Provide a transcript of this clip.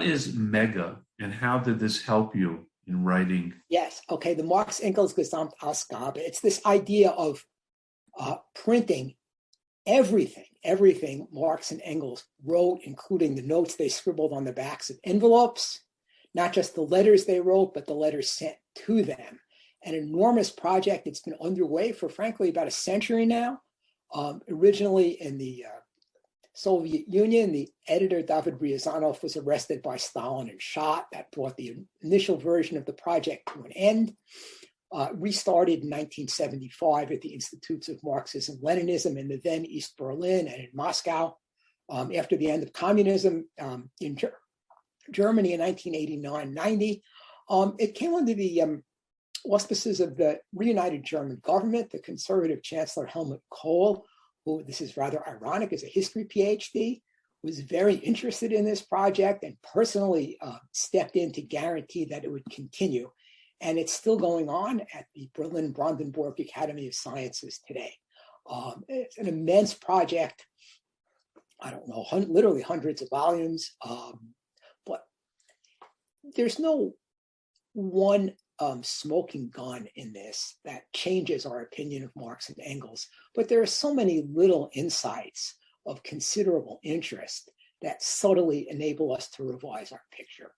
what is MEGA and how did this help you in writing? Yes. Okay. The Marx Engels Gesamtausgabe. It's this idea of uh, printing everything, everything Marx and Engels wrote, including the notes they scribbled on the backs of envelopes, not just the letters they wrote, but the letters sent to them. An enormous project. It's been underway for, frankly, about a century now. Um, originally in the uh, Soviet Union, the editor David Ryazanov was arrested by Stalin and shot. That brought the initial version of the project to an end uh, restarted in 1975 at the Institutes of Marxism Leninism in the then East Berlin and in Moscow. Um, after the end of communism um, in Ger- Germany in 1989 90, um, it came under the um, auspices of the reunited German government. The conservative Chancellor Helmut Kohl, who this is rather ironic, is a history PhD, was very interested in this project and personally uh, stepped in to guarantee that it would continue and it's still going on at the Berlin Brandenburg Academy of Sciences today. Um, it's an immense project. I don't know, hun- literally hundreds of volumes, um, but there's no one um, smoking gun in this that changes our opinion of Marx and Engels. But there are so many little insights of considerable interest that subtly enable us to revise our picture.